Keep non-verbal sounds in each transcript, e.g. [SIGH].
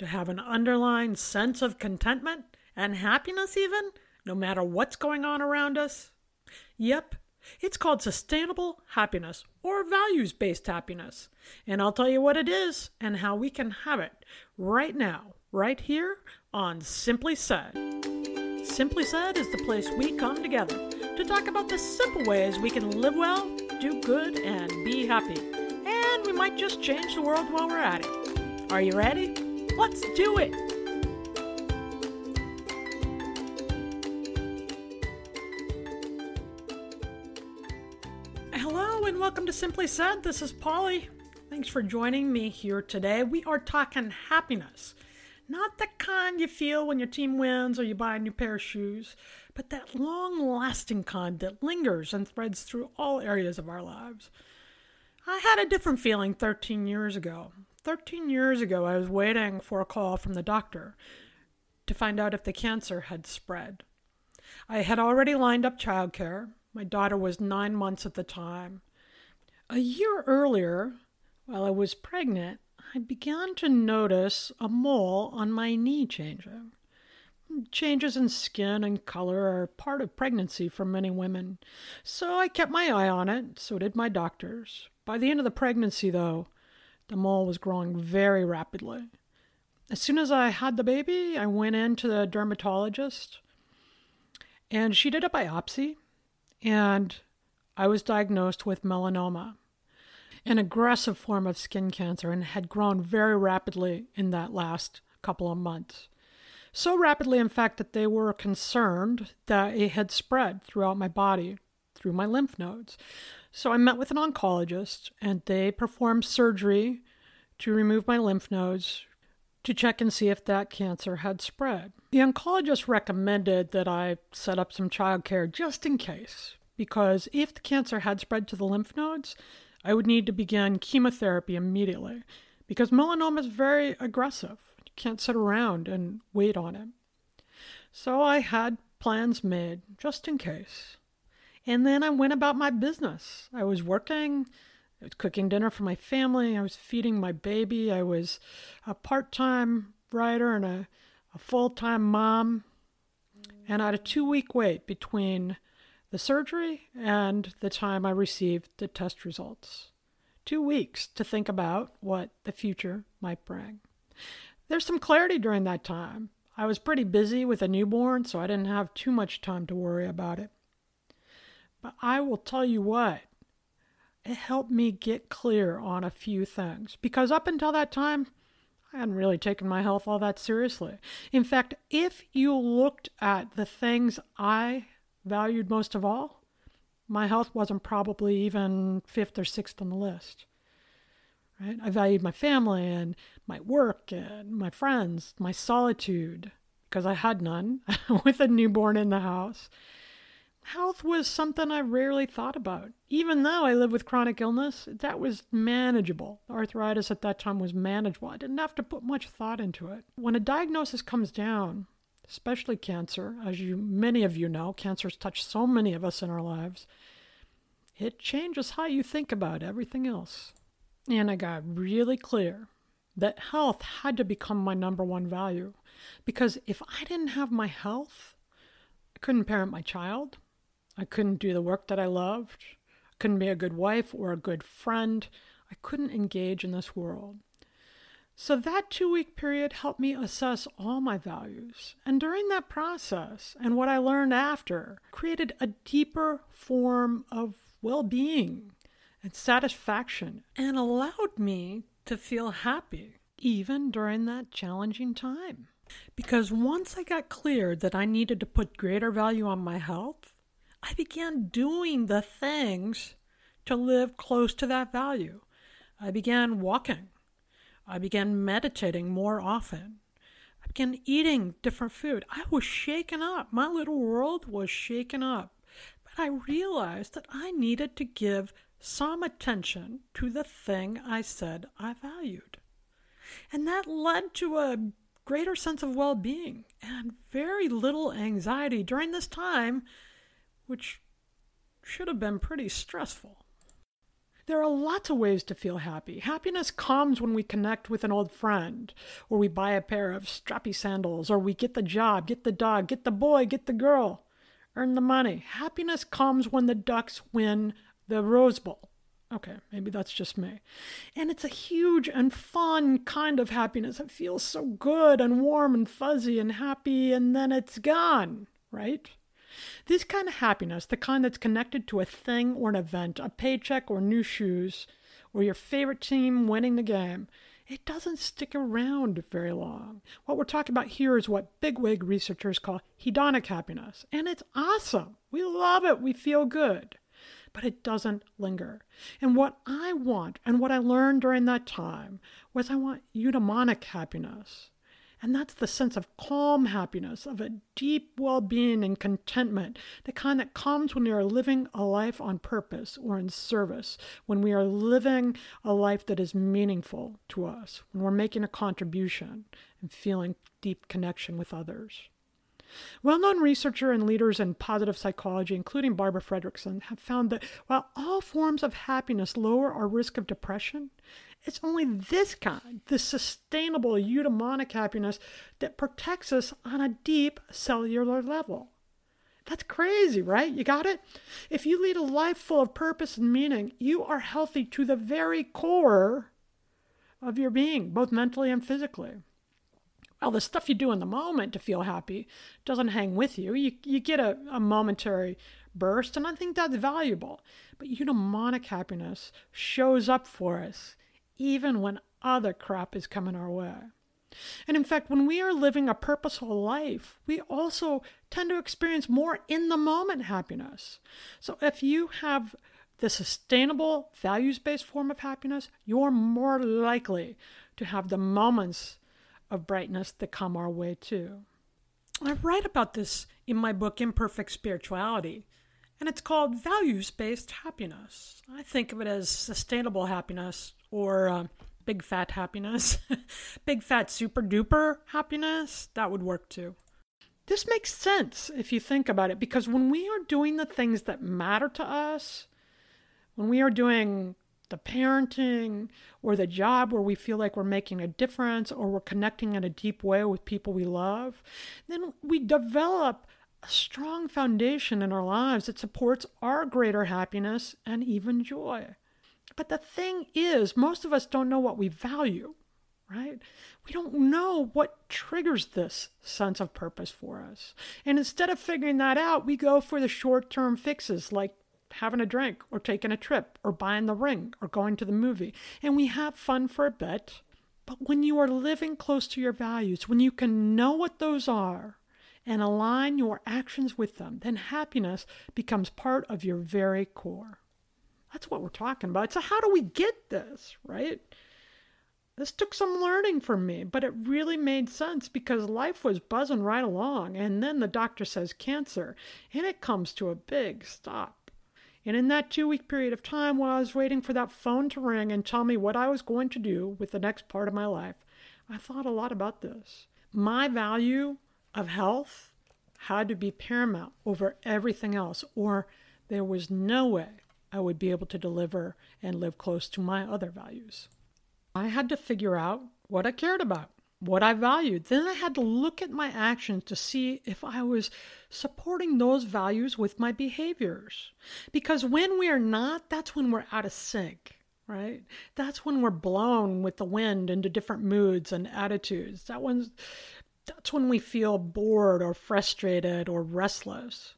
To have an underlying sense of contentment and happiness even, no matter what's going on around us? Yep, it's called sustainable happiness or values based happiness. And I'll tell you what it is and how we can have it right now, right here on Simply Said. Simply Said is the place we come together to talk about the simple ways we can live well, do good, and be happy. And we might just change the world while we're at it. Are you ready? Let's do it! Hello and welcome to Simply Said. This is Polly. Thanks for joining me here today. We are talking happiness. Not the kind you feel when your team wins or you buy a new pair of shoes, but that long lasting kind that lingers and threads through all areas of our lives. I had a different feeling 13 years ago. 13 years ago, I was waiting for a call from the doctor to find out if the cancer had spread. I had already lined up childcare. My daughter was nine months at the time. A year earlier, while I was pregnant, I began to notice a mole on my knee changing. Changes in skin and color are part of pregnancy for many women, so I kept my eye on it, so did my doctors. By the end of the pregnancy, though, the mole was growing very rapidly. As soon as I had the baby, I went in to the dermatologist, and she did a biopsy, and I was diagnosed with melanoma an aggressive form of skin cancer and had grown very rapidly in that last couple of months. So rapidly, in fact, that they were concerned that it had spread throughout my body, through my lymph nodes. So I met with an oncologist and they performed surgery to remove my lymph nodes to check and see if that cancer had spread. The oncologist recommended that I set up some childcare just in case, because if the cancer had spread to the lymph nodes, I would need to begin chemotherapy immediately because melanoma is very aggressive. You can't sit around and wait on it. So I had plans made just in case. And then I went about my business. I was working, I was cooking dinner for my family, I was feeding my baby, I was a part time writer and a, a full time mom. And I had a two week wait between the surgery and the time I received the test results. Two weeks to think about what the future might bring. There's some clarity during that time. I was pretty busy with a newborn, so I didn't have too much time to worry about it. But I will tell you what, it helped me get clear on a few things because up until that time, I hadn't really taken my health all that seriously. In fact, if you looked at the things I valued most of all, my health wasn't probably even fifth or sixth on the list. Right? I valued my family and my work and my friends, my solitude, because I had none [LAUGHS] with a newborn in the house. Health was something I rarely thought about. Even though I lived with chronic illness, that was manageable. Arthritis at that time was manageable. I didn't have to put much thought into it. When a diagnosis comes down, especially cancer, as you many of you know, cancer's touched so many of us in our lives. It changes how you think about everything else. And I got really clear that health had to become my number one value. Because if I didn't have my health, I couldn't parent my child. I couldn't do the work that I loved. I couldn't be a good wife or a good friend. I couldn't engage in this world. So that two week period helped me assess all my values. And during that process and what I learned after, created a deeper form of well being and satisfaction and allowed me to feel happy even during that challenging time. Because once I got clear that I needed to put greater value on my health, I began doing the things to live close to that value. I began walking. I began meditating more often. I began eating different food. I was shaken up. My little world was shaken up. But I realized that I needed to give some attention to the thing I said I valued. And that led to a greater sense of well being and very little anxiety during this time, which should have been pretty stressful. There are lots of ways to feel happy. Happiness comes when we connect with an old friend, or we buy a pair of strappy sandals, or we get the job, get the dog, get the boy, get the girl, earn the money. Happiness comes when the Ducks win the Rose Bowl. Okay, maybe that's just me. And it's a huge and fun kind of happiness. It feels so good and warm and fuzzy and happy, and then it's gone, right? This kind of happiness, the kind that's connected to a thing or an event, a paycheck or new shoes, or your favorite team winning the game, it doesn't stick around very long. What we're talking about here is what bigwig researchers call hedonic happiness. And it's awesome. We love it. We feel good. But it doesn't linger. And what I want and what I learned during that time was I want eudaimonic happiness. And that's the sense of calm happiness, of a deep well being and contentment, the kind that comes when we are living a life on purpose or in service, when we are living a life that is meaningful to us, when we're making a contribution and feeling deep connection with others. Well known researcher and leaders in positive psychology, including Barbara Fredrickson, have found that while all forms of happiness lower our risk of depression, it's only this kind, this sustainable eudaimonic happiness, that protects us on a deep cellular level. That's crazy, right? You got it? If you lead a life full of purpose and meaning, you are healthy to the very core of your being, both mentally and physically. Well, the stuff you do in the moment to feel happy doesn't hang with you. You, you get a, a momentary burst, and I think that's valuable. But eudaimonic happiness shows up for us even when other crap is coming our way. And in fact, when we are living a purposeful life, we also tend to experience more in the moment happiness. So if you have the sustainable, values based form of happiness, you're more likely to have the moments of brightness that come our way too. I write about this in my book, Imperfect Spirituality, and it's called values based happiness. I think of it as sustainable happiness or uh, big fat happiness, [LAUGHS] big fat super duper happiness. That would work too. This makes sense if you think about it because when we are doing the things that matter to us, when we are doing the parenting or the job where we feel like we're making a difference or we're connecting in a deep way with people we love, then we develop a strong foundation in our lives that supports our greater happiness and even joy. But the thing is, most of us don't know what we value, right? We don't know what triggers this sense of purpose for us. And instead of figuring that out, we go for the short term fixes like having a drink or taking a trip or buying the ring or going to the movie. And we have fun for a bit. But when you are living close to your values, when you can know what those are, and align your actions with them, then happiness becomes part of your very core. That's what we're talking about. So, how do we get this, right? This took some learning for me, but it really made sense because life was buzzing right along. And then the doctor says cancer, and it comes to a big stop. And in that two week period of time while I was waiting for that phone to ring and tell me what I was going to do with the next part of my life, I thought a lot about this. My value of health had to be paramount over everything else, or there was no way I would be able to deliver and live close to my other values. I had to figure out what I cared about, what I valued. Then I had to look at my actions to see if I was supporting those values with my behaviors. Because when we are not, that's when we're out of sync, right? That's when we're blown with the wind into different moods and attitudes. That one's that's when we feel bored or frustrated or restless.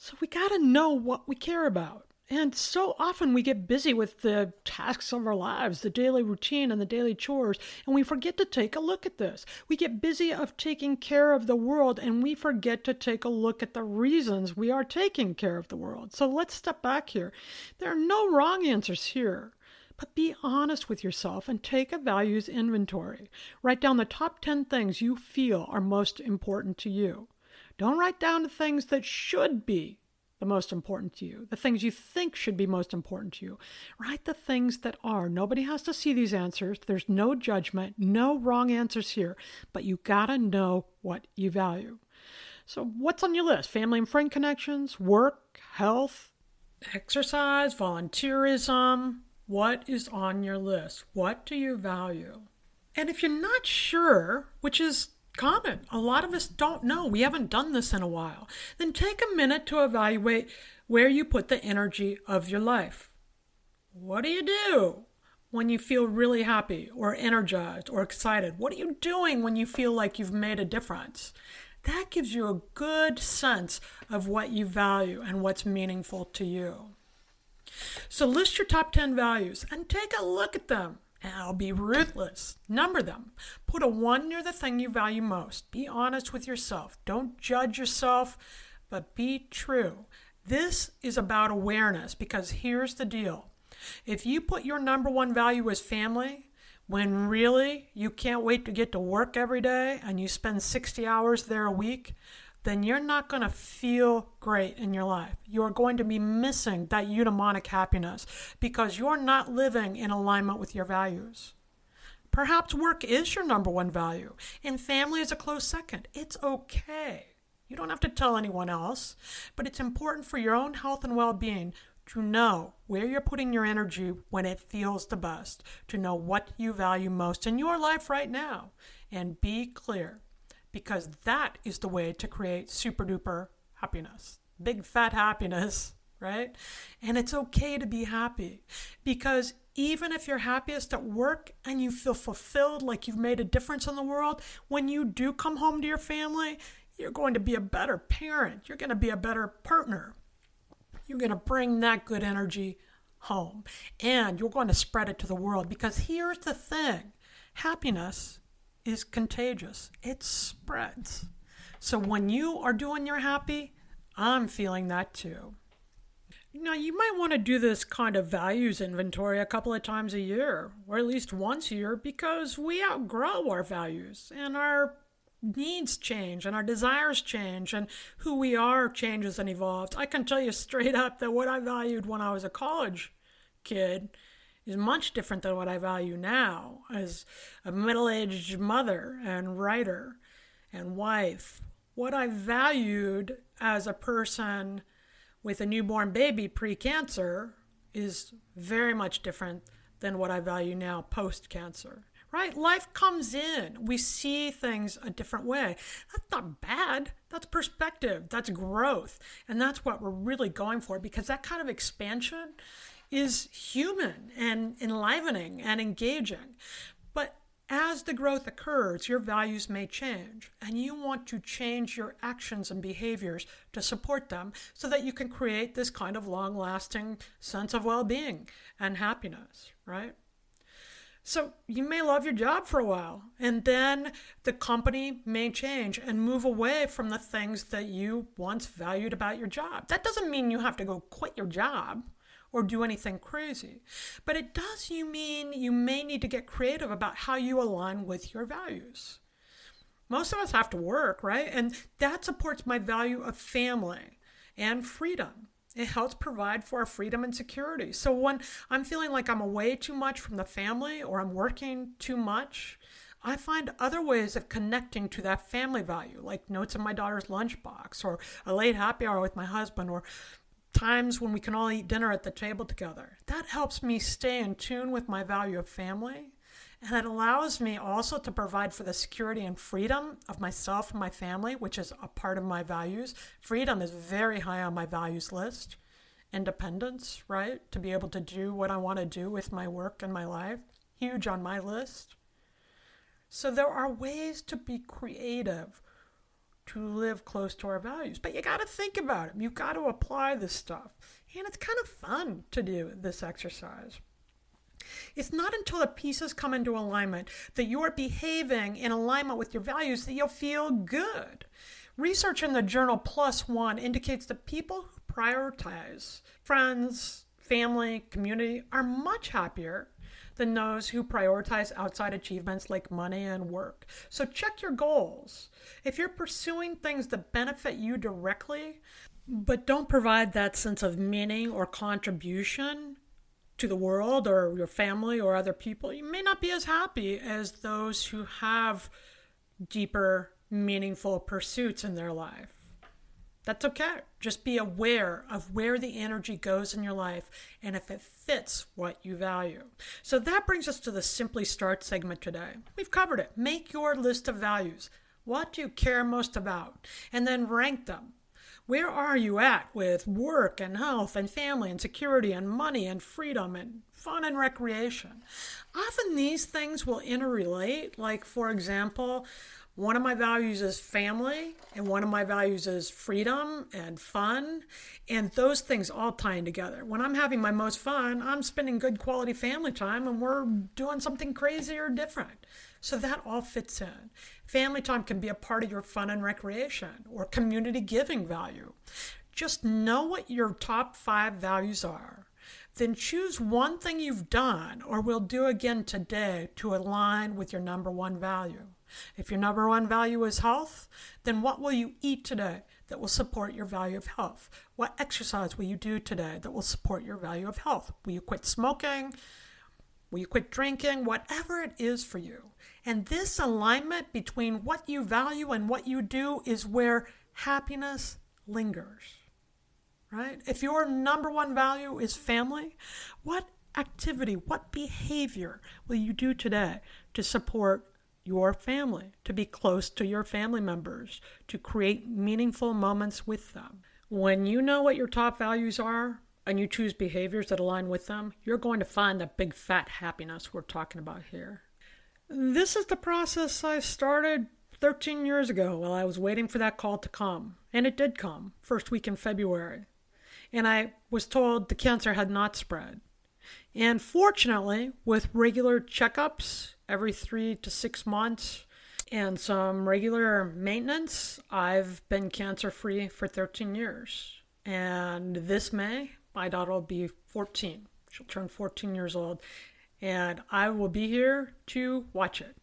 So we got to know what we care about. And so often we get busy with the tasks of our lives, the daily routine and the daily chores, and we forget to take a look at this. We get busy of taking care of the world and we forget to take a look at the reasons we are taking care of the world. So let's step back here. There are no wrong answers here. But be honest with yourself and take a values inventory. Write down the top 10 things you feel are most important to you. Don't write down the things that should be the most important to you, the things you think should be most important to you. Write the things that are. Nobody has to see these answers. There's no judgment, no wrong answers here, but you gotta know what you value. So, what's on your list? Family and friend connections, work, health, exercise, volunteerism. What is on your list? What do you value? And if you're not sure, which is common. A lot of us don't know. We haven't done this in a while. Then take a minute to evaluate where you put the energy of your life. What do you do when you feel really happy or energized or excited? What are you doing when you feel like you've made a difference? That gives you a good sense of what you value and what's meaningful to you. So list your top 10 values and take a look at them. I'll be ruthless. Number them. Put a one near the thing you value most. Be honest with yourself. Don't judge yourself, but be true. This is about awareness because here's the deal. If you put your number one value as family, when really you can't wait to get to work every day and you spend 60 hours there a week, then you're not going to feel great in your life. You're going to be missing that eudaimonic happiness because you're not living in alignment with your values. Perhaps work is your number one value and family is a close second. It's okay. You don't have to tell anyone else, but it's important for your own health and well being to know where you're putting your energy when it feels the best, to know what you value most in your life right now, and be clear because that is the way to create super duper happiness. Big fat happiness, [LAUGHS] right? And it's okay to be happy because even if you're happiest at work and you feel fulfilled, like you've made a difference in the world, when you do come home to your family, you're going to be a better parent. You're going to be a better partner. You're going to bring that good energy home and you're going to spread it to the world because here's the thing happiness is contagious, it spreads. So when you are doing your happy, I'm feeling that too. Now, you might want to do this kind of values inventory a couple of times a year, or at least once a year, because we outgrow our values and our needs change and our desires change and who we are changes and evolves. I can tell you straight up that what I valued when I was a college kid is much different than what I value now as a middle aged mother and writer and wife. What I valued as a person with a newborn baby pre cancer is very much different than what I value now post cancer. Right? Life comes in. We see things a different way. That's not bad. That's perspective. That's growth. And that's what we're really going for because that kind of expansion is human and enlivening and engaging. But as the growth occurs, your values may change, and you want to change your actions and behaviors to support them so that you can create this kind of long lasting sense of well being and happiness, right? So you may love your job for a while, and then the company may change and move away from the things that you once valued about your job. That doesn't mean you have to go quit your job or do anything crazy. But it does you mean you may need to get creative about how you align with your values. Most of us have to work, right? And that supports my value of family and freedom. It helps provide for our freedom and security. So when I'm feeling like I'm away too much from the family or I'm working too much, I find other ways of connecting to that family value, like notes in my daughter's lunchbox, or a late happy hour with my husband, or times when we can all eat dinner at the table together. That helps me stay in tune with my value of family. And it allows me also to provide for the security and freedom of myself and my family, which is a part of my values. Freedom is very high on my values list. independence, right? To be able to do what I want to do with my work and my life. Huge on my list. So there are ways to be creative to live close to our values. But you got to think about it. You got to apply this stuff. And it's kind of fun to do this exercise. It's not until the pieces come into alignment that you're behaving in alignment with your values that you'll feel good. Research in the journal ONE indicates that people who prioritize friends, family, community are much happier than those who prioritize outside achievements like money and work. So check your goals. If you're pursuing things that benefit you directly, but don't provide that sense of meaning or contribution to the world or your family or other people, you may not be as happy as those who have deeper, meaningful pursuits in their life. That's okay. Just be aware of where the energy goes in your life and if it fits what you value. So that brings us to the Simply Start segment today. We've covered it. Make your list of values. What do you care most about? And then rank them. Where are you at with work and health and family and security and money and freedom and fun and recreation? Often these things will interrelate. Like, for example, one of my values is family, and one of my values is freedom and fun. And those things all tying together. When I'm having my most fun, I'm spending good quality family time and we're doing something crazy or different. So that all fits in. Family time can be a part of your fun and recreation or community giving value. Just know what your top five values are. Then choose one thing you've done or will do again today to align with your number one value. If your number one value is health, then what will you eat today that will support your value of health? What exercise will you do today that will support your value of health? Will you quit smoking? Will you quit drinking? Whatever it is for you. And this alignment between what you value and what you do is where happiness lingers. Right? If your number one value is family, what activity, what behavior will you do today to support your family, to be close to your family members, to create meaningful moments with them. When you know what your top values are and you choose behaviors that align with them, you're going to find that big fat happiness we're talking about here. This is the process I started 13 years ago while I was waiting for that call to come. And it did come, first week in February. And I was told the cancer had not spread. And fortunately, with regular checkups every three to six months and some regular maintenance, I've been cancer free for 13 years. And this May, my daughter will be 14. She'll turn 14 years old. And I will be here to watch it.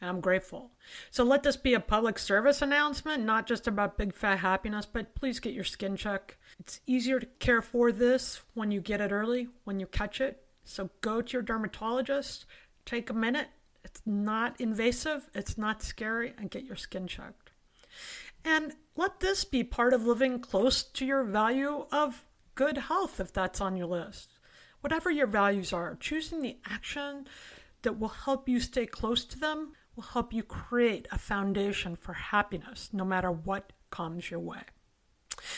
And I'm grateful. So let this be a public service announcement, not just about big fat happiness, but please get your skin check. It's easier to care for this when you get it early, when you catch it. So go to your dermatologist, take a minute. It's not invasive, it's not scary, and get your skin checked. And let this be part of living close to your value of good health if that's on your list. Whatever your values are, choosing the action that will help you stay close to them will help you create a foundation for happiness no matter what comes your way.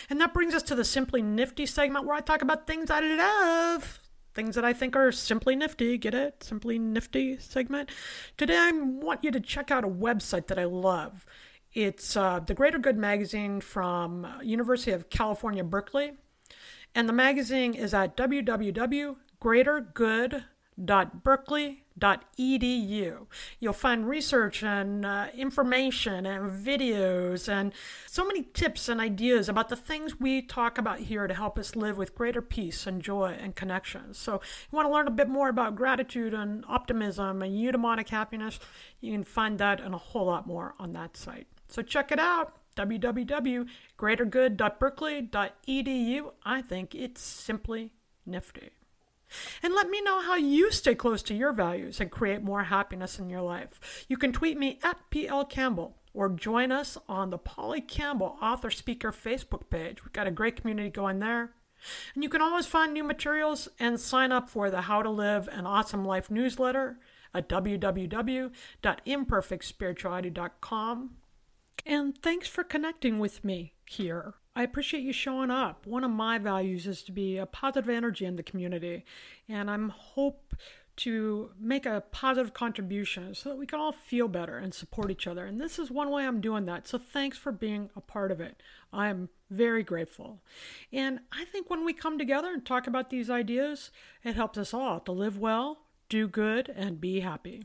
And that brings us to the Simply Nifty segment where I talk about things I love things that I think are simply nifty. Get it? Simply nifty segment. Today, I want you to check out a website that I love. It's uh, the Greater Good magazine from uh, University of California, Berkeley. And the magazine is at www.greatergood.berkeley.com edu. You'll find research and uh, information and videos and so many tips and ideas about the things we talk about here to help us live with greater peace and joy and connection. So, you want to learn a bit more about gratitude and optimism and eudaimonic happiness, you can find that and a whole lot more on that site. So, check it out www.greatergood.berkeley.edu. I think it's simply nifty. And let me know how you stay close to your values and create more happiness in your life. You can tweet me at PL Campbell or join us on the Polly Campbell Author Speaker Facebook page. We've got a great community going there. And you can always find new materials and sign up for the How to Live an Awesome Life newsletter at www.imperfectspirituality.com. And thanks for connecting with me here. I appreciate you showing up. One of my values is to be a positive energy in the community, and I'm hope to make a positive contribution so that we can all feel better and support each other. And this is one way I'm doing that. So thanks for being a part of it. I'm very grateful. And I think when we come together and talk about these ideas, it helps us all to live well, do good, and be happy.